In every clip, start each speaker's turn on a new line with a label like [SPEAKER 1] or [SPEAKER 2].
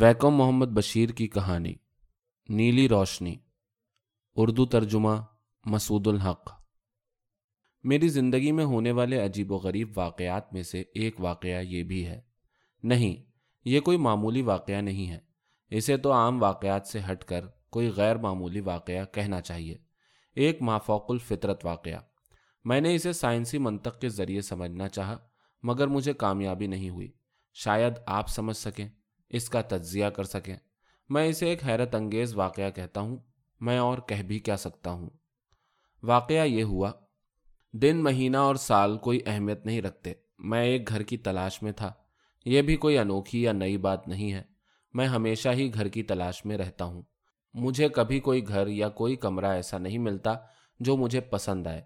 [SPEAKER 1] Become محمد بشیر کی کہانی، نیلی روشنی، اردو ترجمہ، مسعود الحق۔ میری زندگی میں ہونے والے عجیب و غریب واقعات میں سے ایک واقعہ یہ بھی ہے۔ نہیں، یہ کوئی معمولی واقعہ نہیں ہے۔ اسے تو عام واقعات سے ہٹ کر کوئی غیر معمولی واقعہ کہنا چاہیے۔ ایک مافوق الفطرت واقعہ۔ میں نے اسے سائنسی منطق کے ذریعے سمجھنا چاہا، مگر مجھے کامیابی نہیں ہوئی۔ شاید آپ سمجھ سکیں۔ اس کا تجزیہ کر سکیں۔ میں اسے ایک حیرت انگیز واقعہ کہتا ہوں۔ میں اور کہہ بھی کیا سکتا ہوں۔ واقعہ یہ ہوا، دن، مہینہ اور سال کوئی اہمیت نہیں رکھتے۔ میں ایک گھر کی تلاش میں تھا۔ یہ بھی کوئی انوکھی یا نئی بات نہیں ہے۔ میں ہمیشہ ہی گھر کی تلاش میں رہتا ہوں۔ مجھے کبھی کوئی گھر یا کوئی کمرہ ایسا نہیں ملتا جو مجھے پسند آئے۔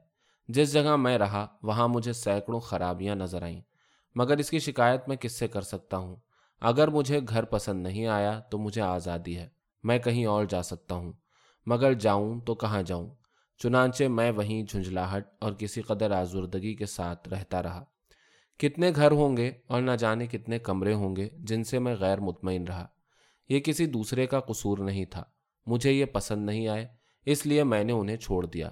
[SPEAKER 1] جس جگہ میں رہا، وہاں مجھے سینکڑوں خرابیاں نظر آئیں۔ مگر اس کی شکایت میں کس سے کر سکتا ہوں۔ اگر مجھے گھر پسند نہیں آیا تو مجھے آزادی ہے، میں کہیں اور جا سکتا ہوں۔ مگر جاؤں تو کہاں جاؤں؟ چنانچہ میں وہیں جھنجھلاہٹ اور کسی قدر آزردگی کے ساتھ رہتا رہا۔ کتنے گھر ہوں گے اور نہ جانے کتنے کمرے ہوں گے جن سے میں غیر مطمئن رہا۔ یہ کسی دوسرے کا قصور نہیں تھا۔ مجھے یہ پسند نہیں آئے، اس لیے میں نے انہیں چھوڑ دیا۔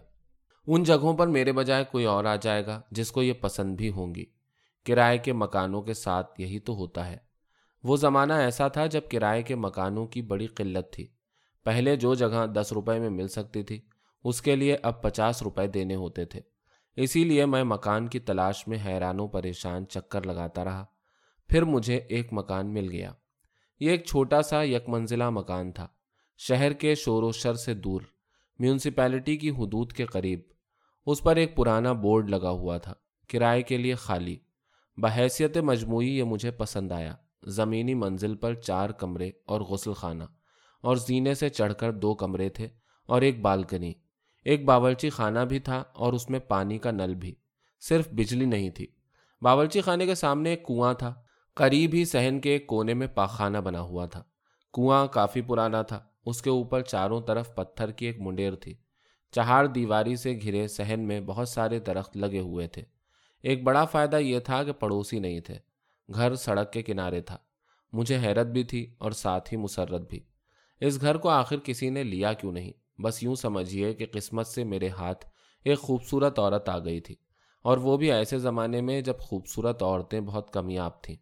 [SPEAKER 1] ان جگہوں پر میرے بجائے کوئی اور آ جائے گا جس کو یہ پسند بھی ہوں گی۔ کرائے کے مکانوں کے ساتھ یہی تو ہوتا ہے۔ وہ زمانہ ایسا تھا جب کرائے کے مکانوں کی بڑی قلت تھی۔ پہلے جو جگہ دس روپے میں مل سکتی تھی، اس کے لیے اب پچاس روپے دینے ہوتے تھے۔ اسی لیے میں مکان کی تلاش میں حیران و پریشان، چکر لگاتا رہا۔ پھر مجھے ایک مکان مل گیا۔ یہ ایک چھوٹا سا یک منزلہ مکان تھا۔ شہر کے شور و شر سے دور میونسپیلٹی کی حدود کے قریب۔ اس پر ایک پرانا بورڈ لگا ہوا تھا۔ کرائے کے لیے خالی۔ بحیثیت مجموعی یہ مجھے پسند آیا۔ زمینی منزل پر چار کمرے اور غسل خانہ اور زینے سے چڑھ کر دو کمرے تھے اور ایک بالکنی، ایک باورچی خانہ بھی تھا اور اس میں پانی کا نل بھی، صرف بجلی نہیں تھی۔ باورچی خانے کے سامنے ایک کنواں تھا، قریب ہی صحن کے ایک کونے میں پاخانہ بنا ہوا تھا۔ کنواں کافی پرانا تھا، اس کے اوپر چاروں طرف پتھر کی ایک منڈیر تھی۔ چہار دیواری سے گھرے صحن میں بہت سارے درخت لگے ہوئے تھے۔ ایک بڑا فائدہ یہ تھا کہ پڑوسی نہیں تھے۔ گھر سڑک کے کنارے تھا۔ مجھے حیرت بھی تھی اور ساتھ ہی مسرت بھی۔ اس گھر کو آخر کسی نے لیا کیوں نہیں؟ بس یوں سمجھیے کہ قسمت سے میرے ہاتھ ایک خوبصورت عورت آ گئی تھی۔ اور وہ بھی ایسے زمانے میں جب خوبصورت عورتیں بہت کمیاب تھیں۔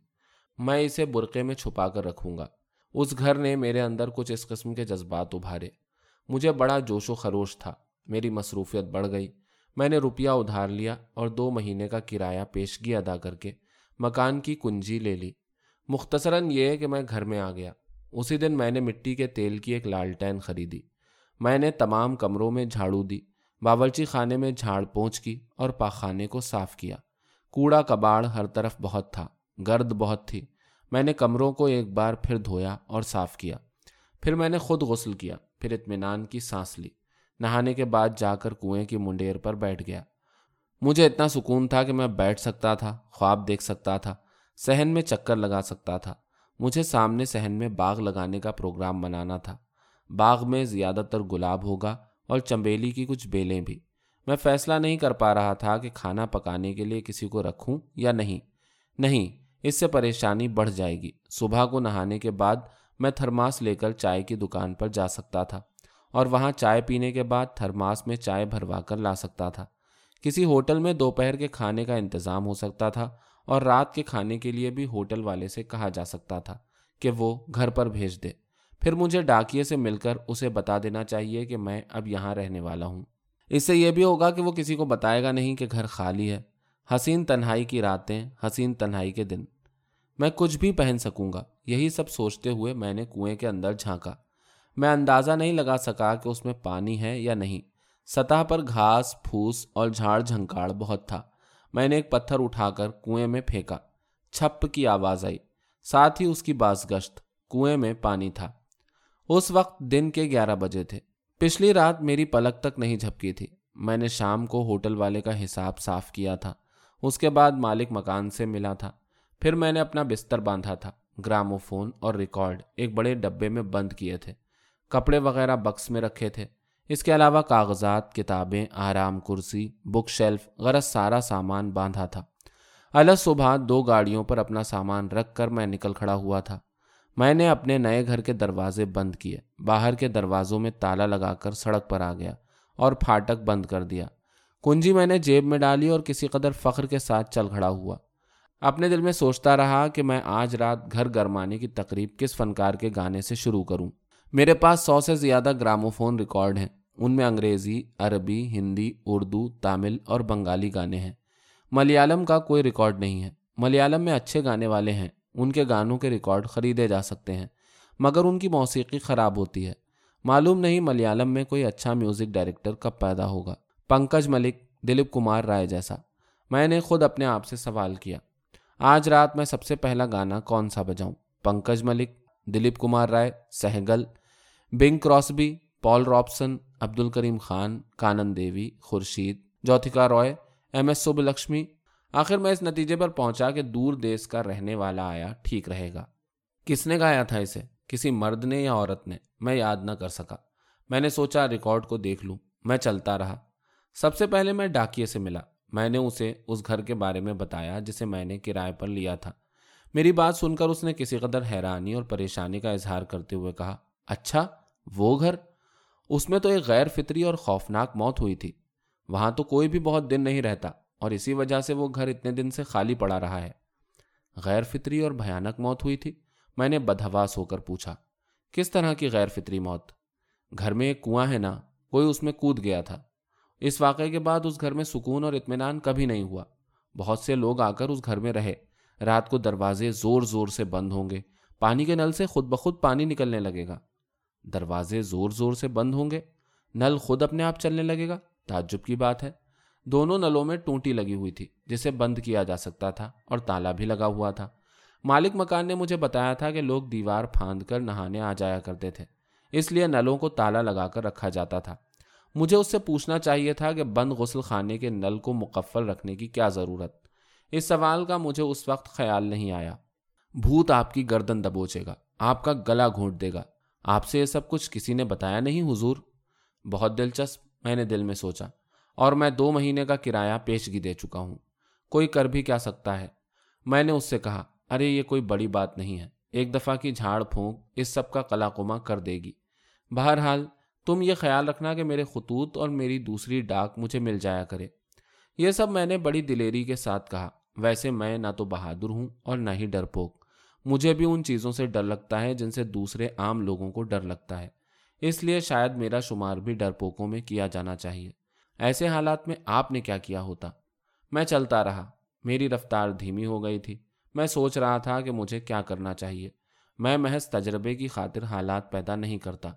[SPEAKER 1] میں اسے برقعے میں چھپا کر رکھوں گا۔ اس گھر نے میرے اندر کچھ اس قسم کے جذبات ابھارے۔ مجھے بڑا جوش و خروش تھا۔ میری مصروفیت بڑھ گئی۔ میں نے روپیہ ادھار لیا اور دو مہینے کا کرایہ پیشگی ادا کر کے مکان کی کنجی لے لی۔ مختصراً یہ ہے کہ میں گھر میں آ گیا۔ اسی دن میں نے مٹی کے تیل کی ایک لالٹین خریدی۔ میں نے تمام کمروں میں جھاڑو دی، باورچی خانے میں جھاڑ پونچھ کی اور پاخانے کو صاف کیا۔ کوڑا کباڑ ہر طرف بہت تھا، گرد بہت تھی۔ میں نے کمروں کو ایک بار پھر دھویا اور صاف کیا۔ پھر میں نے خود غسل کیا، پھر اطمینان کی سانس لی۔ نہانے کے بعد جا کر کنویں کی منڈیر پر بیٹھ گیا۔ مجھے اتنا سکون تھا کہ میں بیٹھ سکتا تھا، خواب دیکھ سکتا تھا، صحن میں چکر لگا سکتا تھا۔ مجھے سامنے صحن میں باغ لگانے کا پروگرام بنانا تھا۔ باغ میں زیادہ تر گلاب ہوگا اور چمبیلی کی کچھ بیلیں بھی۔ میں فیصلہ نہیں کر پا رہا تھا کہ کھانا پکانے کے لیے کسی کو رکھوں یا نہیں۔ نہیں، اس سے پریشانی بڑھ جائے گی۔ صبح کو نہانے کے بعد میں تھرماس لے کر چائے کی دکان پر جا سکتا تھا اور وہاں چائے پینے کے بعد تھرماس میں چائے بھروا کر لا سکتا تھا۔ کسی ہوٹل میں دوپہر کے کھانے کا انتظام ہو سکتا تھا اور رات کے کھانے کے لیے بھی ہوٹل والے سے کہا جا سکتا تھا کہ وہ گھر پر بھیج دے۔ پھر مجھے ڈاکیے سے مل کر اسے بتا دینا چاہیے کہ میں اب یہاں رہنے والا ہوں۔ اس سے یہ بھی ہوگا کہ وہ کسی کو بتائے گا نہیں کہ گھر خالی ہے۔ حسین تنہائی کی راتیں، حسین تنہائی کے دن۔ میں کچھ بھی پہن سکوں گا۔ یہی سب سوچتے ہوئے میں نے کنویں کے اندر جھانکا۔ میں اندازہ نہیں لگا سکا کہ اس میں پانی ہے یا نہیں۔ سطح پر گھاس، پھوس اور جھاڑ جھنکاڑ بہت تھا۔ میں نے ایک پتھر اٹھا کر کنویں میں پھینکا۔ چھپ کی آواز آئی۔ ساتھ ہی اس کی باز گشت۔ کنویں میں پانی تھا۔ اس وقت دن کے گیارہ بجے تھے۔ پچھلی رات میری پلک تک نہیں جھپکی تھی۔ میں نے شام کو ہوٹل والے کا حساب صاف کیا تھا۔ اس کے بعد مالک مکان سے ملا تھا۔ پھر میں نے اپنا بستر باندھا تھا۔ گرامو فون اور ریکارڈ ایک بڑے ڈبے میں بند کیے تھے۔ کپڑے وغیرہ بکس میں رکھے تھے۔ اس کے علاوہ کاغذات، کتابیں، آرام کرسی، بک شیلف، غرض سارا سامان باندھا تھا۔ الگ صبح دو گاڑیوں پر اپنا سامان رکھ کر میں نکل کھڑا ہوا تھا۔ میں نے اپنے نئے گھر کے دروازے بند کیے۔ باہر کے دروازوں میں تالا لگا کر سڑک پر آ گیا اور پھاٹک بند کر دیا۔ کنجی میں نے جیب میں ڈالی اور کسی قدر فخر کے ساتھ چل کھڑا ہوا۔ اپنے دل میں سوچتا رہا کہ میں آج رات گھر گرمانے کی تقریب کس فنکار کے گانے سے شروع کروں۔ میرے پاس سو سے زیادہ گراموفون ریکارڈ ہیں۔ ان میں انگریزی، عربی، ہندی، اردو، تامل اور بنگالی گانے ہیں۔ ملیالم کا کوئی ریکارڈ نہیں ہے۔ ملیالم میں اچھے گانے والے ہیں۔ ان کے گانوں کے ریکارڈ خریدے جا سکتے ہیں، مگر ان کی موسیقی خراب ہوتی ہے۔ معلوم نہیں ملیالم میں کوئی اچھا میوزک ڈائریکٹر کب پیدا ہوگا۔ پنکج ملک، دلیپ کمار رائے جیسا۔ میں نے خود اپنے آپ سے سوال کیا، آج رات میں سب سے پہلا گانا کون سا بجاؤں؟ Pankaj Mallik, Dilip Kumar Roy, Saigal, Bing Crosby Paul Robeson Abdul Karim Khan, Kanan Devi, Khurshid Juthika Roy M S Subbulakshmi آخر میں اس نتیجے پر پہنچا کہ دور دیس کا رہنے والا آیا ٹھیک رہے گا۔ کس نے گایا تھا اسے؟ کسی مرد نے یا عورت نے؟ میں یاد نہ کر سکا۔ میں نے سوچا ریکارڈ کو دیکھ لوں۔ میں چلتا رہا۔ سب سے پہلے میں ڈاکیے سے ملا۔ میں نے اسے اس گھر کے بارے میں بتایا جسے میں نے کرائے پر لیا تھا۔ میری بات سن کر اس نے کسی قدر حیرانی اور پریشانی کا اظہار کرتے ہوئے کہا اچھا وہ گھر؟ اس میں تو ایک غیر فطری اور خوفناک موت ہوئی تھی۔ وہاں تو کوئی بھی بہت دن نہیں رہتا اور اسی وجہ سے وہ گھر اتنے دن سے خالی پڑا رہا ہے۔ غیر فطری اور بھیانک موت ہوئی تھی؟ میں نے بدہواس ہو کر پوچھا، کس طرح کی غیر فطری موت؟ گھر میں ایک کنواں ہے نا، کوئی اس میں کود گیا تھا۔ اس واقعے کے بعد اس گھر میں سکون اور اطمینان کبھی نہیں ہوا۔ بہت سے لوگ آ کر اس گھر میں رہے۔ رات کو دروازے زور زور سے بند ہوں گے۔ پانی کے نل سے خود بخود پانی نکلنے لگے گا۔ دروازے زور زور سے بند ہوں گے۔ نل خود اپنے آپ چلنے لگے گا۔ تعجب کی بات ہے۔ دونوں نلوں میں ٹونٹی لگی ہوئی تھی، جسے بند کیا جا سکتا تھا اور تالا بھی لگا ہوا تھا۔ مالک مکان نے مجھے بتایا تھا کہ لوگ دیوار پھاند کر نہانے آ جایا کرتے تھے، اس لیے نلوں کو تالا لگا کر رکھا جاتا تھا۔ مجھے اس سے پوچھنا چاہیے تھا کہ بند غسل خانے کے نل کو مقفل رکھنے کی کیا ضرورت۔ اس سوال کا مجھے اس وقت خیال نہیں آیا۔ بھوت آپ کی گردن دبوچے گا، آپ کا گلا گھونٹ دے گا۔ آپ سے یہ سب کچھ کسی نے بتایا نہیں، حضور؟ بہت دلچسپ، میں نے دل میں سوچا، اور میں دو مہینے کا کرایہ پیشگی دے چکا ہوں۔ کوئی کر بھی کیا سکتا ہے؟ میں نے اس سے کہا، ارے، یہ کوئی بڑی بات نہیں ہے۔ ایک دفعہ کی جھاڑ پھونک اس سب کا کلا کما کر دے گی۔ بہرحال، تم یہ خیال رکھنا کہ میرے خطوط اور میری دوسری ڈاک مجھے مل جایا کرے۔ یہ سب میں نے بڑی دلیری کے ساتھ کہا۔ ویسے میں نہ تو بہادر ہوں اور نہ ہی ڈرپوک مجھے بھی ان چیزوں سے ڈر لگتا ہے جن سے دوسرے عام لوگوں کو ڈر لگتا ہے۔ اس لیے شاید میرا شمار بھی ڈرپوکوں میں کیا جانا چاہیے۔ ایسے حالات میں آپ نے کیا کیا ہوتا؟ میں چلتا رہا۔ میری رفتار دھیمی ہو گئی تھی۔ میں سوچ رہا تھا کہ مجھے کیا کرنا چاہیے۔ میں محض تجربے کی خاطر حالات پیدا نہیں کرتا۔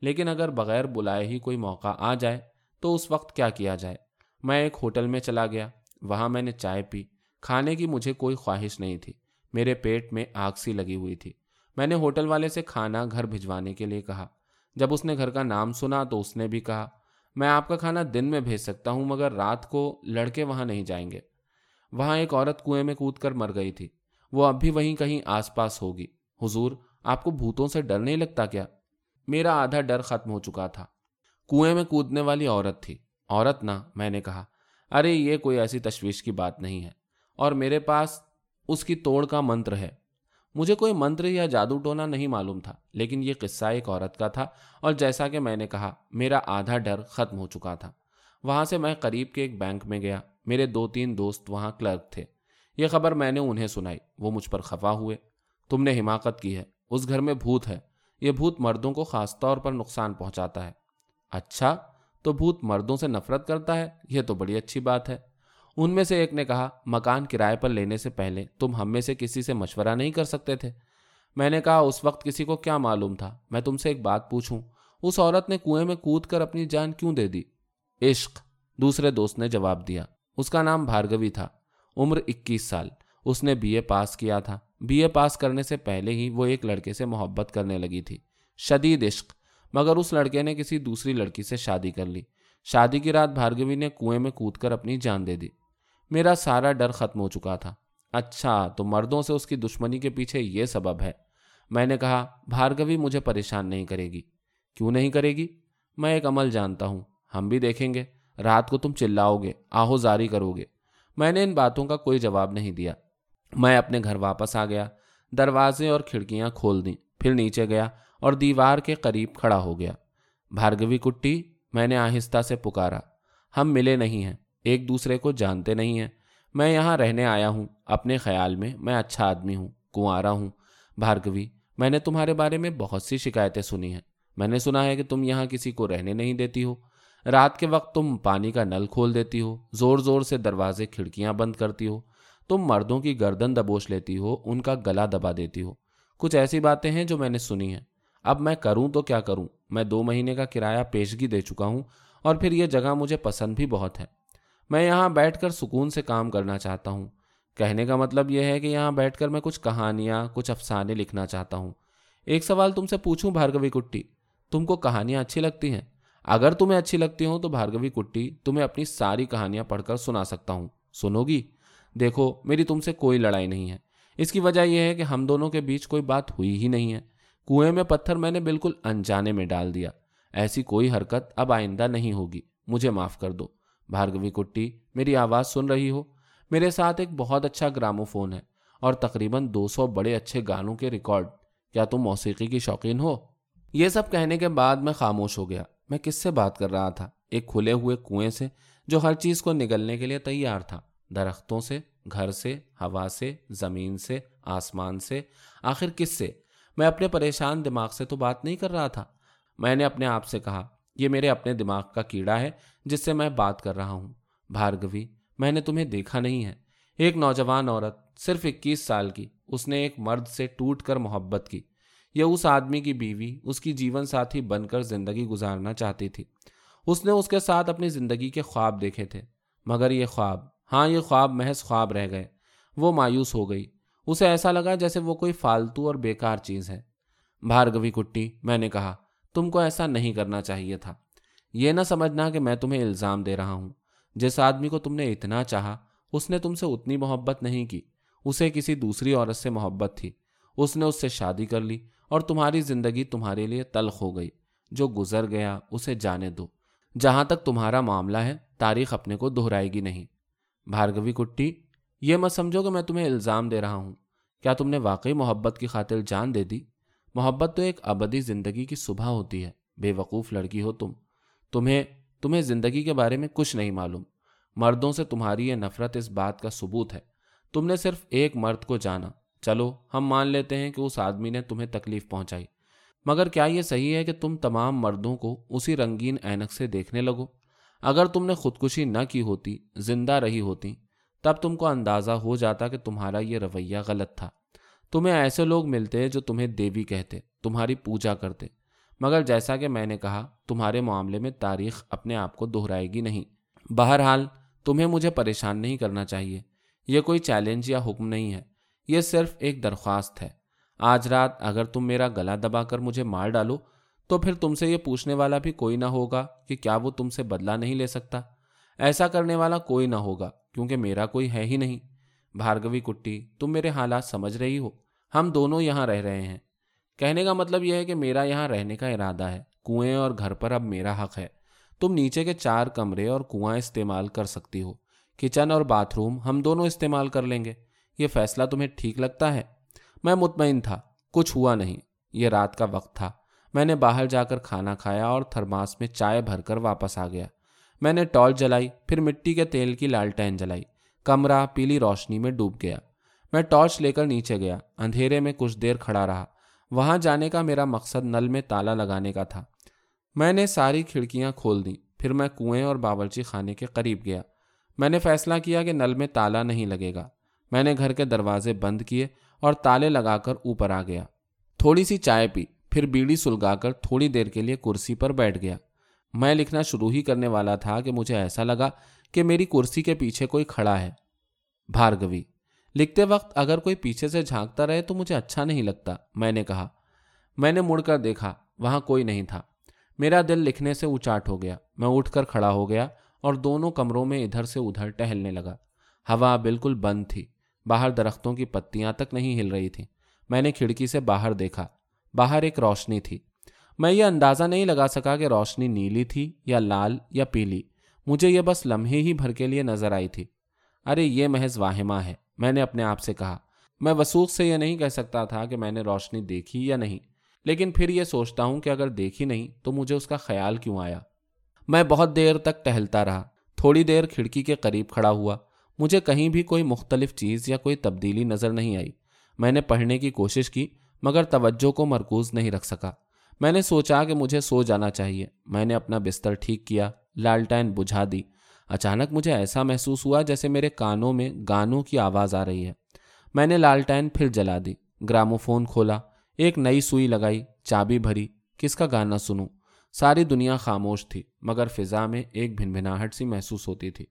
[SPEAKER 1] لیکن اگر بغیر بلائے ہی کوئی موقع آ جائے، تو اس وقت کیا کیا جائے؟ میں ایک ہوٹل میں چلا گیا۔ وہاں میں نے چائے پی۔ کھانے کی مجھے کوئی خواہش نہیں تھی۔ میرے پیٹ میں آگ سی لگی ہوئی تھی۔ میں نے ہوٹل والے سے کھانا گھر بھجوانے کے لیے کہا۔ جب اس نے گھر کا نام سنا تو اس نے بھی کہا، میں آپ کا کھانا دن میں بھیج سکتا ہوں، مگر رات کو لڑکے وہاں نہیں جائیں گے۔ وہاں ایک عورت کنویں میں کود کر مر گئی تھی۔ وہ اب بھی وہیں کہیں آس پاس ہوگی۔ حضور، آپ کو بھوتوں سے ڈر نہیں لگتا کیا؟ میرا آدھا ڈر ختم ہو چکا تھا۔ کنویں میں کودنے والی عورت تھی۔ عورت نہ، میں نے کہا۔ ارے، یہ کوئی ایسی تشویش کی بات نہیں ہے۔ اور میرے پاس اس کی توڑ کا منتر ہے۔ مجھے کوئی منتر یا جادو ٹونا نہیں معلوم تھا، لیکن یہ قصہ ایک عورت کا تھا اور جیسا کہ میں نے کہا، میرا آدھا ڈر ختم ہو چکا تھا۔ وہاں سے میں قریب کے ایک بینک میں گیا۔ میرے دو تین دوست وہاں کلرک تھے۔ یہ خبر میں نے انہیں سنائی، وہ مجھ پر خفا ہوئے۔ تم نے حماقت کی ہے، اس گھر میں بھوت ہے۔ یہ بھوت مردوں کو خاص طور پر نقصان پہنچاتا ہے۔ اچھا تو بھوت مردوں سے نفرت کرتا ہے؟ یہ تو بڑی اچھی بات ہے۔ ان میں سے ایک نے کہا، مکان کرائے پر لینے سے پہلے تم ہم میں سے کسی سے مشورہ نہیں کر سکتے تھے۔ میں نے کہا، اس وقت کسی کو کیا معلوم تھا؟ میں تم سے ایک بات پوچھوں۔ اس عورت نے کنویں میں کود کر اپنی جان کیوں دے دی؟ عشق، دوسرے دوست نے جواب دیا۔ اس کا نام بھارگوی تھا، عمر اکیس سال۔ اس نے بی اے پاس کیا تھا۔ بی اے پاس کرنے سے پہلے ہی وہ ایک لڑکے سے محبت کرنے لگی تھی۔ شدید عشق، مگر اس لڑکے نے کسی دوسری لڑکی سے شادی کر لی۔ شادی کی رات بھارگوی نے کنویں میں کود کر اپنی جان دے دی۔ میرا سارا ڈر ختم ہو چکا تھا۔ اچھا تو مردوں سے اس کی دشمنی کے پیچھے یہ سبب ہے۔ میں نے کہا، بھارگوی مجھے پریشان نہیں کرے گی۔ کیوں نہیں کرے گی؟ میں ایک عمل جانتا ہوں۔ ہم بھی دیکھیں گے۔ رات کو تم چلاؤ گے، آہو زاری کرو گے۔ میں نے ان باتوں کا کوئی جواب نہیں دیا۔ میں اپنے گھر واپس آ گیا۔ دروازے اور کھڑکیاں کھول دیں۔ پھر نیچے گیا اور دیوار کے قریب کھڑا ہو گیا۔ بھارگوی کٹی، میں نے آہستہ سے پکارا۔ ہم ملے نہیں ہیں۔ ایک دوسرے کو جانتے نہیں ہیں۔ میں یہاں رہنے آیا ہوں۔ اپنے خیال میں میں اچھا آدمی ہوں کنوارا ہوں۔ بھارگوی، میں نے تمہارے بارے میں بہت سی شکایتیں سنی ہیں۔ میں نے سنا ہے کہ تم یہاں کسی کو رہنے نہیں دیتی ہو۔ رات کے وقت تم پانی کا نل کھول دیتی ہو، زور زور سے دروازے کھڑکیاں بند کرتی ہو۔ تم مردوں کی گردن دبوچ لیتی ہو، ان کا گلا دبا دیتی ہو۔ کچھ ایسی باتیں ہیں جو میں نے سنی ہیں۔ اب میں کروں تو کیا کروں؟ میں دو مہینے کا کرایہ پیشگی دے چکا ہوں اور پھر یہ جگہ مجھے پسند بھی بہت ہے۔ میں یہاں بیٹھ کر سکون سے کام کرنا چاہتا ہوں۔ کہنے کا مطلب یہ ہے کہ یہاں بیٹھ کر میں کچھ کہانیاں، کچھ افسانے لکھنا چاہتا ہوں۔ ایک سوال تم سے پوچھوں بھارگوی کٹی، تم کو کہانیاں اچھی لگتی ہیں؟ اگر تمہیں اچھی لگتی ہوں تو بھارگوی کٹی، تمہیں اپنی ساری کہانیاں پڑھ کر سنا سکتا ہوں۔ سنو گی؟ دیکھو، میری تم سے کوئی لڑائی نہیں ہے۔ اس کی وجہ یہ ہے کہ ہم دونوں کے بیچ کوئی بات ہوئی ہی نہیں ہے۔ کنویں میں پتھر میں نے بالکل انجانے میں ڈال دیا۔ ایسی کوئی حرکت اب آئندہ نہیں ہوگی۔ مجھے معاف کر دو۔ بھارگوی کٹی، میری آواز سن رہی ہو۔ میرے ساتھ ایک بہت اچھا گرامو فون ہے اور تقریباً دو سو بڑے اچھے گانوں کے ریکارڈ۔ کیا تم موسیقی کی شوقین ہو؟ یہ سب کہنے کے بعد میں خاموش ہو گیا۔ میں کس سے بات کر رہا تھا؟ ایک کھلے ہوئے کنویں سے جو ہر چیز کو نگلنے کے لیے تیار تھا۔ درختوں سے، گھر سے، ہوا سے، زمین سے، آسمان سے۔ آخر کس سے؟ میں اپنے پریشان دماغ سے تو بات نہیں کر رہا تھا۔ میں نے اپنے آپ سے کہا یہ میرے اپنے دماغ کا کیڑا ہے جس سے میں بات کر رہا ہوں۔ بھارگوی، میں نے تمہیں دیکھا نہیں ہے۔ ایک نوجوان عورت، صرف اکیس سال کی، اس نے ایک مرد سے ٹوٹ کر محبت کی۔ یہ اس آدمی کی بیوی، اس کی جیون ساتھی بن کر زندگی گزارنا چاہتی تھی۔ اس نے اس کے ساتھ اپنی زندگی کے خواب دیکھے تھے۔ مگر یہ خواب ہاں یہ خواب محض خواب رہ گئے۔ وہ مایوس ہو گئی۔ اسے ایسا لگا جیسے وہ کوئی فالتو اور بیکار چیز ہے۔ بھارگوی کٹی، میں نے کہا تم کو ایسا نہیں کرنا چاہیے تھا۔ یہ نہ سمجھنا کہ میں تمہیں الزام دے رہا ہوں۔ جس آدمی کو تم نے اتنا چاہا، اس نے تم سے اتنی محبت نہیں کی۔ اسے کسی دوسری عورت سے محبت تھی۔ اس نے اس سے شادی کر لی اور تمہاری زندگی تمہارے لیے تلخ ہو گئی۔ جو گزر گیا، اسے جانے دو۔ جہاں تک تمہارا معاملہ ہے، تاریخ اپنے کو دہرائے گی نہیں۔ بھارگوی کٹی، یہ مت سمجھو کہ میں تمہیں الزام دے رہا ہوں۔ کیا تم نے واقعی محبت کی خاطر جان دے دی؟ محبت تو ایک ابدی زندگی کی صبح ہوتی ہے۔ بے وقوف لڑکی ہو تم۔ تمہیں تمہیں زندگی کے بارے میں کچھ نہیں معلوم۔ مردوں سے تمہاری یہ نفرت اس بات کا ثبوت ہے۔ تم نے صرف ایک مرد کو جانا۔ چلو، ہم مان لیتے ہیں کہ اس آدمی نے تمہیں تکلیف پہنچائی۔ مگر کیا یہ صحیح ہے کہ تم تمام مردوں کو اسی رنگین اینک سے دیکھنے لگو؟ اگر تم نے خودکشی نہ کی ہوتی، زندہ رہی ہوتی، تب تم کو اندازہ ہو جاتا کہ تمہارا یہ رویہ غلط تھا۔ تمہیں ایسے لوگ ملتے جو تمہیں دیوی کہتے، تمہاری پوجا کرتے۔ مگر جیسا کہ میں نے کہا، تمہارے معاملے میں تاریخ اپنے آپ کو دہرائے گی نہیں۔ بہرحال، تمہیں مجھے پریشان نہیں کرنا چاہیے۔ یہ کوئی چیلنج یا حکم نہیں ہے۔ یہ صرف ایک درخواست ہے۔ آج رات اگر تم میرا گلا دبا کر مجھے مار ڈالو، تو پھر تم سے یہ پوچھنے والا بھی کوئی نہ ہوگا کہ کیا وہ تم سے بدلہ نہیں لے سکتا۔ ایسا کرنے والا کوئی نہ ہوگا، کیونکہ میرا کوئی ہے ہی نہیں۔ بھارگوی کٹی، تم میرے حالات سمجھ رہی ہو؟ ہم دونوں یہاں رہ رہے ہیں۔ کہنے کا مطلب یہ ہے کہ میرا یہاں رہنے کا ارادہ ہے۔ کنویں اور گھر پر اب میرا حق ہے۔ تم نیچے کے چار کمرے اور کنواں استعمال کر سکتی ہو۔ کچن اور باتھ روم ہم دونوں استعمال کر لیں گے۔ یہ فیصلہ تمہیں ٹھیک لگتا ہے؟ میں مطمئن تھا۔ کچھ ہوا نہیں۔ یہ رات کا وقت تھا۔ میں نے باہر جا کر کھانا کھایا اور تھرماس میں چائے بھر کر واپس آ گیا۔ میں نے ٹارچ جلائی، پھر مٹی کے تیل کی لالٹین جلائی۔ کمرہ پیلی روشنی میں ڈوب گیا۔ میں ٹارچ لے کر نیچے گیا۔ اندھیرے میں کچھ دیر کھڑا رہا۔ وہاں جانے کا میرا مقصد نل میں تالا لگانے کا تھا۔ میں نے ساری کھڑکیاں کھول دیں۔ پھر میں کنویں اور باورچی خانے کے قریب گیا۔ میں نے فیصلہ کیا کہ نل میں تالا نہیں لگے گا۔ میں نے گھر کے دروازے بند کیے اور تالے لگا کر اوپر آ گیا۔ تھوڑی سی چائے پی۔ پھر بیڑی سلگا کر تھوڑی دیر کے لیے کرسی پر بیٹھ گیا۔ میں لکھنا شروع ہی کرنے والا تھا کہ مجھے ایسا لگا کہ میری کرسی کے پیچھے کوئی کھڑا ہے۔ بھارگوی، لکھتے وقت اگر کوئی پیچھے سے جھانکتا رہے تو مجھے اچھا نہیں لگتا، میں نے کہا۔ میں نے مڑ کر دیکھا، وہاں کوئی نہیں تھا۔ میرا دل لکھنے سے اچاٹ ہو گیا۔ میں اٹھ کر کھڑا ہو گیا اور دونوں کمروں میں ادھر سے ادھر ٹہلنے لگا۔ ہوا بالکل بند تھی۔ باہر درختوں کی پتیاں تک نہیں ہل رہی تھیں۔ میں نے کھڑکی سے باہر دیکھا۔ باہر ایک روشنی تھی۔ میں یہ اندازہ نہیں لگا سکا کہ روشنی نیلی تھی یا لال یا پیلی۔ مجھے یہ بس لمحے ہی بھر کے لیے نظر آئی تھی۔ ارے، یہ محض واہمہ ہے، میں نے اپنے آپ سے کہا۔ میں وسوخ سے یہ نہیں کہہ سکتا تھا کہ میں نے روشنی دیکھی یا نہیں، لیکن پھر یہ سوچتا ہوں کہ اگر دیکھی نہیں تو مجھے اس کا خیال کیوں آیا۔ میں بہت دیر تک ٹہلتا رہا۔ تھوڑی دیر کھڑکی کے قریب کھڑا ہوا۔ مجھے کہیں بھی کوئی مختلف چیز یا کوئی تبدیلی نظر نہیں آئی۔ میں نے پڑھنے کی کوشش کی، مگر توجہ کو مرکوز نہیں رکھ سکا۔ میں نے سوچا کہ مجھے سو جانا چاہیے۔ میں نے اپنا بستر ٹھیک کیا۔ لالٹین بجھا دی۔ اچانک مجھے ایسا محسوس ہوا جیسے میرے کانوں میں گانوں کی آواز آ رہی ہے۔ میں نے لالٹین پھر جلا دی۔ گرامو فون کھولا۔ ایک نئی سوئی لگائی۔ چابی بھری۔ کس کا گانا سنوں؟ ساری دنیا خاموش تھی، مگر فضا میں ایک بھن بھناہٹ سی محسوس ہوتی تھی۔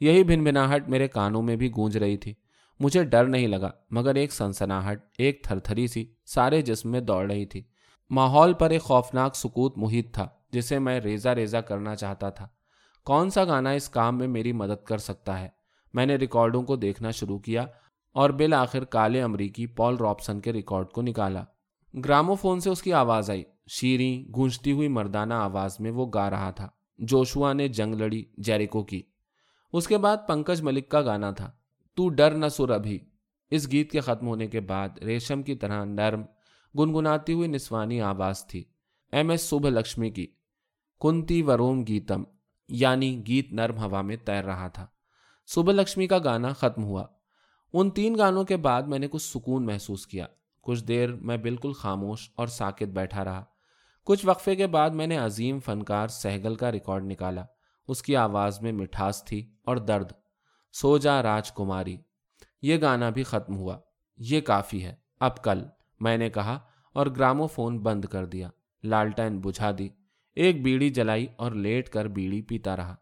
[SPEAKER 1] یہی بھن بھناہٹ میرے کانوں میں بھی گونج رہی تھی۔ مجھے ڈر نہیں لگا، مگر ایک سنسناہٹ، ایک تھر تھری سی، سارے جسم میں دوڑ رہی تھی۔ ماحول پر ایک خوفناک سکوت محیط تھا۔ جسے میں ریزا ریزا کرنا چاہتا تھا۔ کون سا گانا اس کام میں میری مدد کر سکتا ہے؟ میں نے ریکارڈوں کو دیکھنا شروع کیا اور بالآخر کالے امریکی پال رابسن کے ریکارڈ کو نکالا۔ گرامو فون سے اس کی آواز آئی۔ شیریں، گونجتی ہوئی مردانہ آواز میں وہ گا رہا تھا۔ جوشوا نے جنگ لڑی جیریکو کی۔ اس کے بعد پنکج ملک کا گانا تھا۔ تو ڈر نہ سر ابھی۔ اس گیت کے ختم ہونے کے بعد ریشم کی طرح نرم، گنگناتی ہوئی نسوانی آواز تھی۔ ایم ایس سبھ لکشمی کی۔ کنتی وروم گیتم یعنی گیت نرم ہوا میں تیر رہا تھا۔ سبھ لکشمی کا گانا ختم ہوا۔ ان تین گانوں کے بعد میں نے کچھ سکون محسوس کیا۔ کچھ دیر میں بالکل خاموش اور ساکت بیٹھا رہا۔ کچھ وقفے کے بعد میں نے عظیم فنکار سہگل کا ریکارڈ نکالا۔ اس کی آواز میں مٹھاس تھی اور درد۔ سو جا راج کماری۔ یہ گانا بھی ختم ہوا۔ یہ کافی ہے۔ اب کل۔ میں نے کہا اور گرامو فون بند کر دیا۔ لالٹین بجھا دی۔ ایک بیڑی جلائی اور لیٹ کر بیڑی پیتا رہا۔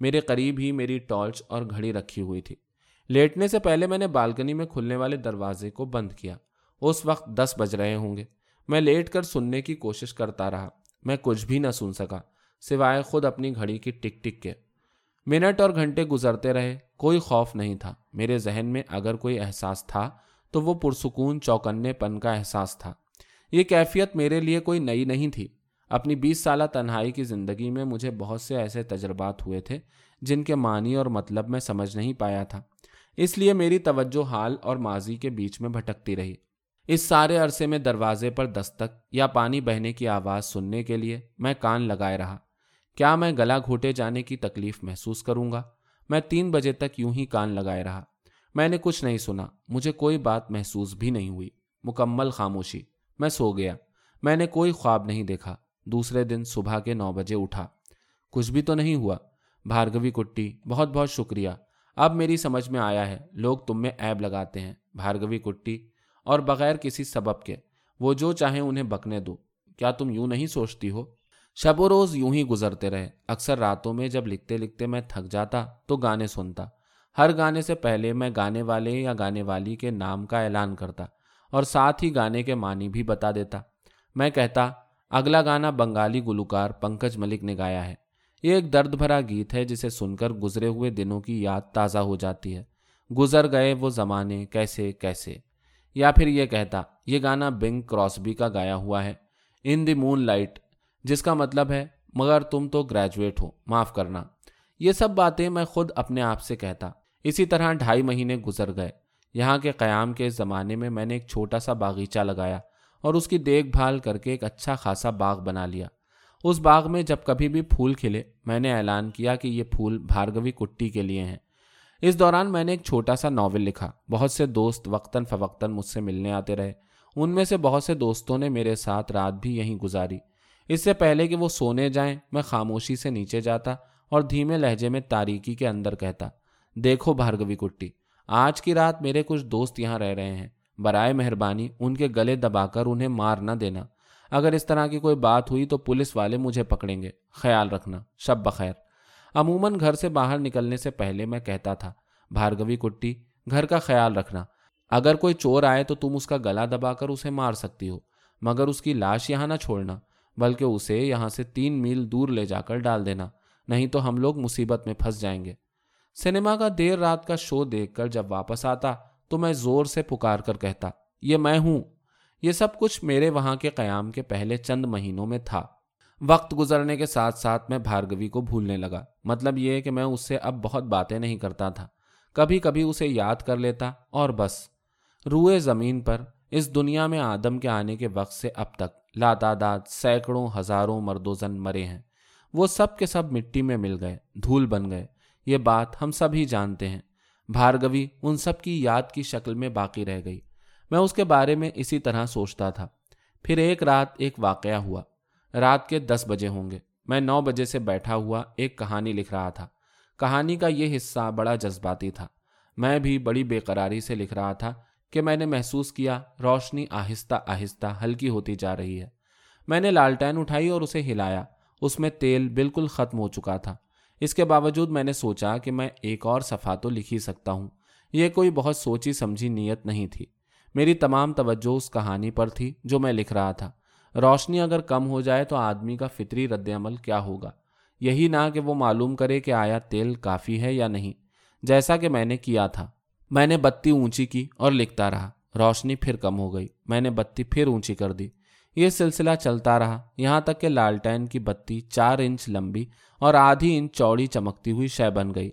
[SPEAKER 1] میرے قریب ہی میری ٹارچ اور گھڑی رکھی ہوئی تھی۔ لیٹنے سے پہلے میں نے بالکنی میں کھلنے والے دروازے کو بند کیا۔ اس وقت دس بج رہے ہوں گے۔ میں لیٹ کر سننے کی کوشش کرتا رہا۔ میں کچھ بھی نہ سن سکا، سوائے خود اپنی گھڑی کی ٹک ٹک کے۔ منٹ اور گھنٹے گزرتے رہے۔ کوئی خوف نہیں تھا۔ میرے ذہن میں اگر کوئی احساس تھا، تو وہ پرسکون چوکنے پن کا احساس تھا۔ یہ کیفیت میرے لیے کوئی نئی نہیں تھی۔ اپنی بیس سالہ تنہائی کی زندگی میں مجھے بہت سے ایسے تجربات ہوئے تھے جن کے معنی اور مطلب میں سمجھ نہیں پایا تھا۔ اس لیے میری توجہ حال اور ماضی کے بیچ میں بھٹکتی رہی۔ اس سارے عرصے میں دروازے پر دستک یا پانی بہنے کی آواز سننے کے لیے میں کان لگائے رہا۔ کیا میں گلا گھوٹے جانے کی تکلیف محسوس کروں گا؟ میں تین بجے تک یوں ہی کان لگائے رہا۔ میں نے کچھ نہیں سنا، مجھے کوئی بات محسوس بھی نہیں ہوئی۔ مکمل خاموشی، میں سو گیا۔ میں نے کوئی خواب نہیں دیکھا۔ دوسرے دن صبح کے نو بجے اٹھا۔ کچھ بھی تو نہیں ہوا۔ بھارگوی کٹی۔ بہت بہت شکریہ۔ اب میری سمجھ میں آیا ہے، لوگ تم میں ایب لگاتے ہیں۔ بھارگوی کٹی۔ اور بغیر کسی سبب کے۔ وہ جو چاہیں انہیں بکنے دو۔ کیا تم یوں نہیں سوچتی ہو؟ شب و روز یوں ہی گزرتے رہے۔ اکثر راتوں میں جب لکھتے لکھتے میں تھک جاتا، تو گانے سنتا۔ ہر گانے سے پہلے میں گانے والے یا گانے والی کے نام کا اعلان کرتا۔ اور ساتھ ہی گانے کے معنی بھی بتا دیتا۔ میں کہتا اگلا گانا بنگالی گلوکار پنکج ملک نے گایا ہے۔ یہ ایک درد بھرا گیت ہے جسے سن کر گزرے ہوئے دنوں کی یاد تازہ ہو جاتی ہے۔ گزر گئے وہ زمانے کیسے کیسے۔ یا پھر یہ کہتا، یہ گانا بنگ کراسبی کا گایا ہوا ہے۔ ان دی مون لائٹ، جس کا مطلب ہے، مگر تم تو گریجویٹ ہو، معاف کرنا۔ یہ سب باتیں میں خود اپنے آپ سے کہتا۔ اسی طرح ڈھائی مہینے گزر گئے۔ یہاں کے قیام کے زمانے میں میں نے ایک چھوٹا سا باغیچہ لگایا۔ اور اس کی دیکھ بھال کر کے ایک اچھا خاصا باغ بنا لیا۔ اس باغ میں جب کبھی بھی پھول کھلے، میں نے اعلان کیا کہ یہ پھول بھارگوی کٹی کے لیے ہیں۔ اس دوران میں نے ایک چھوٹا سا ناول لکھا۔ بہت سے دوست وقتاً فوقتاً مجھ سے ملنے آتے رہے۔ ان میں سے بہت سے دوستوں نے میرے ساتھ رات بھی یہیں گزاری۔ اس سے پہلے کہ وہ سونے جائیں، میں خاموشی سے نیچے جاتا اور دھیمے لہجے میں تاریکی کے اندر کہتا، دیکھو بھارگوی کٹی، آج کی رات میرے کچھ دوست یہاں رہ رہے ہیں۔ برائے مہربانی ان کے گلے دبا کر انہیں مار نہ دینا۔ اگر اس طرح کی کوئی بات ہوئی تو پولیس والے مجھے پکڑیں گے۔ خیال رکھنا، شب بخیر۔ عموماً گھر سے باہر نکلنے سے پہلے میں کہتا تھا، بھارگوی کٹی، گھر کا خیال رکھنا۔ اگر کوئی چور آئے تو تم اس کا گلا دبا کر اسے مار سکتی ہو، مگر اس کی لاش یہاں نہ چھوڑنا، بلکہ اسے یہاں سے تین میل دور لے جا کر ڈال دینا، نہیں تو ہم لوگ مصیبت میں پھنس جائیں گے۔ سنیما کا دیر رات کا شو دیکھ کر جب واپس آتا تو میں زور سے پکار کر کہتا، یہ میں ہوں۔ یہ سب کچھ میرے وہاں کے قیام کے پہلے چند مہینوں میں تھا۔ وقت گزرنے کے ساتھ ساتھ میں بھارگوی کو بھولنے لگا۔ مطلب یہ کہ میں اس سے اب بہت باتیں نہیں کرتا تھا۔ کبھی کبھی اسے یاد کر لیتا اور بس۔ روئے زمین پر، اس دنیا میں آدم کے آنے کے وقت سے اب تک لاتعداد، سینکڑوں، ہزاروں مرد و زن مرے ہیں۔ وہ سب کے سب مٹی میں مل گئے، دھول بن گئے۔ یہ بات ہم سب ہی جانتے ہیں۔ بھارگوی ان سب کی یاد کی شکل میں باقی رہ گئی۔ میں اس کے بارے میں اسی طرح سوچتا تھا۔ پھر ایک رات ایک واقعہ ہوا۔ رات کے دس بجے ہوں گے۔ میں نو بجے سے بیٹھا ہوا ایک کہانی لکھ رہا تھا۔ کہانی کا یہ حصہ بڑا جذباتی تھا۔ میں بھی بڑی بے قراری سے لکھ رہا تھا کہ میں نے محسوس کیا روشنی آہستہ آہستہ ہلکی ہوتی جا رہی ہے۔ میں نے لالٹین اٹھائی اور اسے ہلایا۔ اس میں تیل بالکل ختم ہو چکا تھا۔ اس کے باوجود میں نے سوچا کہ میں ایک اور صفحہ تو لکھ ہی سکتا ہوں۔ یہ کوئی بہت سوچی سمجھی نیت نہیں تھی۔ میری تمام توجہ اس کہانی پر تھی جو میں لکھ رہا تھا۔ روشنی اگر کم ہو جائے تو آدمی کا فطری رد عمل کیا ہوگا؟ یہی نہ کہ وہ معلوم کرے کہ آیا تیل کافی ہے یا نہیں۔ جیسا کہ میں نے کیا تھا۔ میں نے بتی اونچی کی اور لکھتا رہا۔ روشنی پھر کم ہو گئی۔ میں نے بتی پھر اونچی کر دی۔ یہ سلسلہ چلتا رہا۔ یہاں تک کہ لالٹین کی بتی چار انچ لمبی اور آدھی انچ چوڑی چمکتی ہوئی شے بن گئی۔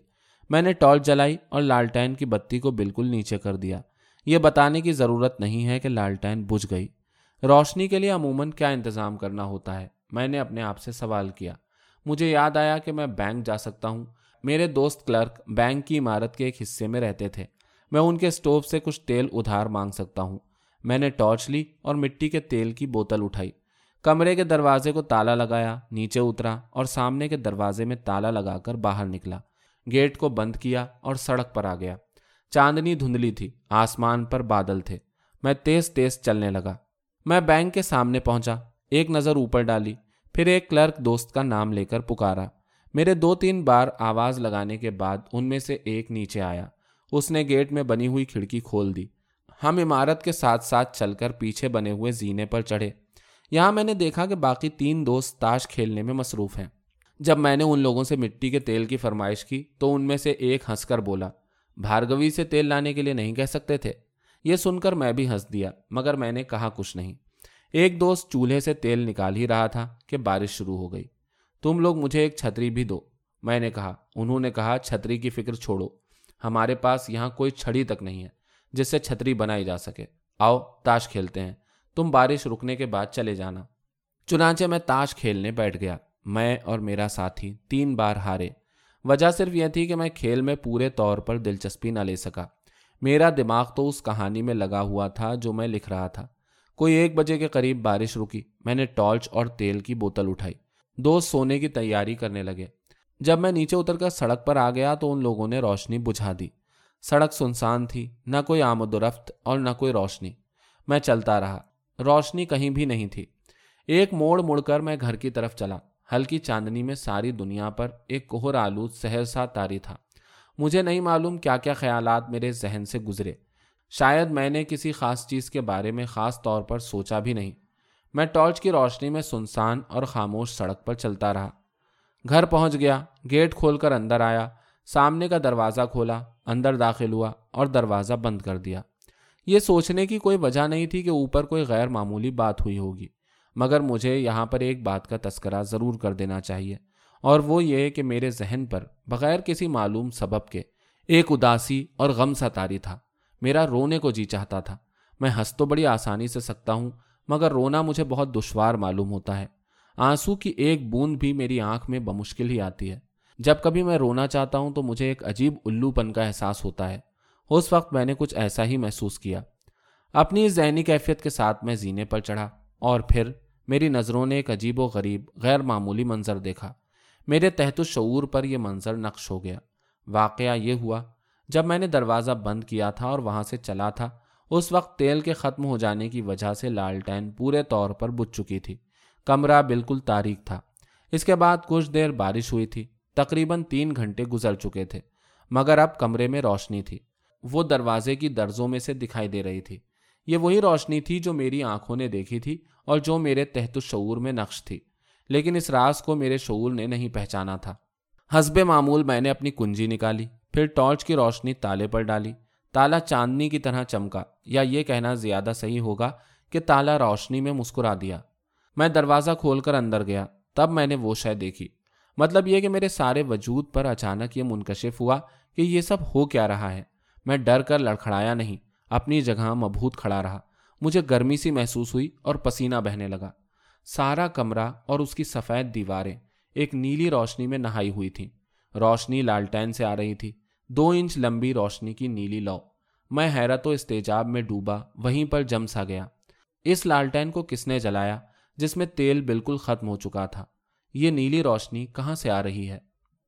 [SPEAKER 1] میں نے ٹارچ جلائی اور لالٹین کی بتی کو بالکل نیچے کر دیا۔ یہ بتانے کی ضرورت نہیں ہے کہ لالٹین بجھ گئی۔ روشنی کے لیے عموماً کیا انتظام کرنا ہوتا ہے؟ میں نے اپنے آپ سے سوال کیا۔ مجھے یاد آیا کہ میں بینک جا سکتا ہوں۔ میرے دوست کلرک بینک کی عمارت کے ایک حصے میں رہتے تھے۔ میں ان کے اسٹوو سے کچھ تیل ادھار مانگ سکتا ہوں۔ میں نے ٹارچ لی اور مٹی کے تیل کی بوتل اٹھائی۔ کمرے کے دروازے کو تالا لگایا، نیچے اترا اور سامنے کے دروازے میں تالا لگا کر باہر نکلا۔ گیٹ کو بند کیا اور سڑک پر آ گیا۔ چاندنی دھندلی تھی، آسمان پر بادل تھے۔ میں تیز تیز چلنے لگا۔ میں بینک کے سامنے پہنچا، ایک نظر اوپر ڈالی، پھر ایک کلرک دوست کا نام لے کر پکارا۔ میرے دو تین بار آواز لگانے کے بعد ان میں سے ایک نیچے آیا۔ اس نے گیٹ میں بنی ہوئی کھڑکی کھول دی۔ ہم عمارت کے ساتھ ساتھ چل کر پیچھے بنے ہوئے زینے پر چڑھے۔ یہاں میں نے دیکھا کہ باقی تین دوست تاش کھیلنے میں مصروف ہیں۔ جب میں نے ان لوگوں سے مٹی کے تیل کی فرمائش کی تو ان میں سے ایک ہنس کر بولا، بھارگوی سے تیل لانے کے لیے نہیں کہہ سکتے تھے۔ یہ سن کر میں بھی ہنس دیا، مگر میں نے کہا کچھ نہیں۔ ایک دوست چولہے سے تیل نکال ہی رہا تھا کہ بارش شروع ہو گئی۔ تم لوگ مجھے ایک چھتری بھی دو، میں نے کہا۔ انہوں نے کہا، چھتری کی فکر چھوڑو، ہمارے پاس یہاں کوئی چھڑی تک نہیں ہے۔ جس سے چھتری بنائی جا سکے۔ آؤ، تاش کھیلتے ہیں۔ تم بارش رکنے کے بعد چلے جانا۔ چنانچہ میں تاش کھیلنے بیٹھ گیا۔ میں اور میرا ساتھی تین بار ہارے۔ وجہ صرف یہ تھی کہ میں کھیل میں پورے طور پر دلچسپی نہ لے سکا۔ میرا دماغ تو اس کہانی میں لگا ہوا تھا جو میں لکھ رہا تھا۔ کوئی ایک بجے کے قریب بارش رکی۔ میں نے ٹارچ اور تیل کی بوتل اٹھائی۔ دوست سونے کی تیاری کرنے لگے۔ جب میں نیچے اتر کر سڑک پر آ گیا تو ان لوگوں نے روشنی بجھا دی۔ سڑک سنسان تھی، نہ کوئی آمد و رفت اور نہ کوئی روشنی۔ میں چلتا رہا۔ روشنی کہیں بھی نہیں تھی۔ ایک موڑ مڑ کر میں گھر کی طرف چلا۔ ہلکی چاندنی میں ساری دنیا پر ایک کوہر آلود سہرسا تاری تھا۔ مجھے نہیں معلوم کیا کیا خیالات میرے ذہن سے گزرے۔ شاید میں نے کسی خاص چیز کے بارے میں خاص طور پر سوچا بھی نہیں۔ میں ٹارچ کی روشنی میں سنسان اور خاموش سڑک پر چلتا رہا۔ گھر پہنچ گیا، گیٹ کھول کر اندر آیا۔ سامنے کا دروازہ کھولا، اندر داخل ہوا اور دروازہ بند کر دیا۔ یہ سوچنے کی کوئی وجہ نہیں تھی کہ اوپر کوئی غیر معمولی بات ہوئی ہوگی، مگر مجھے یہاں پر ایک بات کا تذکرہ ضرور کر دینا چاہیے، اور وہ یہ کہ میرے ذہن پر بغیر کسی معلوم سبب کے ایک اداسی اور غم سا تاری تھا۔ میرا رونے کو جی چاہتا تھا۔ میں ہنس تو بڑی آسانی سے سکتا ہوں، مگر رونا مجھے بہت دشوار معلوم ہوتا ہے۔ آنسو کی ایک بوند بھی میری آنکھ میں بمشکل ہی آتی ہے۔ جب کبھی میں رونا چاہتا ہوں تو مجھے ایک عجیب الو پن کا احساس ہوتا ہے۔ اس وقت میں نے کچھ ایسا ہی محسوس کیا۔ اپنی اس ذہنی کیفیت کے ساتھ میں زینے پر چڑھا اور پھر میری نظروں نے ایک عجیب و غریب، غیر معمولی منظر دیکھا۔ میرے تحت الشعور پر یہ منظر نقش ہو گیا۔ واقعہ یہ ہوا، جب میں نے دروازہ بند کیا تھا اور وہاں سے چلا تھا، اس وقت تیل کے ختم ہو جانے کی وجہ سے لالٹین پورے طور پر بج چکی تھی۔ کمرہ بالکل تاریخ تھا۔ اس کے بعد کچھ دیر بارش ہوئی تھی۔ تقریباً تین گھنٹے گزر چکے تھے، مگر اب کمرے میں روشنی تھی۔ وہ دروازے کی درزوں میں سے دکھائی دے رہی تھی۔ یہ وہی روشنی تھی جو میری آنکھوں نے دیکھی تھی اور جو میرے تحت شعور میں نقش تھی۔ لیکن اس راز کو میرے شعور نے نہیں پہچانا تھا۔ حسب معمول میں نے اپنی کنجی نکالی، پھر ٹارچ کی روشنی تالے پر ڈالی۔ تالا چاندنی کی طرح چمکا۔ یا یہ کہنا زیادہ صحیح ہوگا کہ تالا روشنی میں مسکرا دیا۔ میں دروازہ کھول کر اندر گیا، تب میں نے وہ شے دیکھی۔ مطلب یہ کہ میرے سارے وجود پر اچانک یہ منکشف ہوا کہ یہ سب ہو کیا رہا ہے۔ میں ڈر کر لڑکھڑایا نہیں، اپنی جگہ مبہوت کھڑا رہا۔ مجھے گرمی سی محسوس ہوئی اور پسینہ بہنے لگا۔ سارا کمرہ اور اس کی سفید دیواریں ایک نیلی روشنی میں نہائی ہوئی تھیں۔ روشنی لالٹین سے آ رہی تھی۔ دو انچ لمبی روشنی کی نیلی لو۔ میں حیرت و استیجاب میں ڈوبا، وہیں پر جم سا گیا۔ اس لالٹین کو کس نے جلایا جس میں تیل بالکل ختم ہو چکا تھا؟ یہ نیلی روشنی کہاں سے آ رہی ہے؟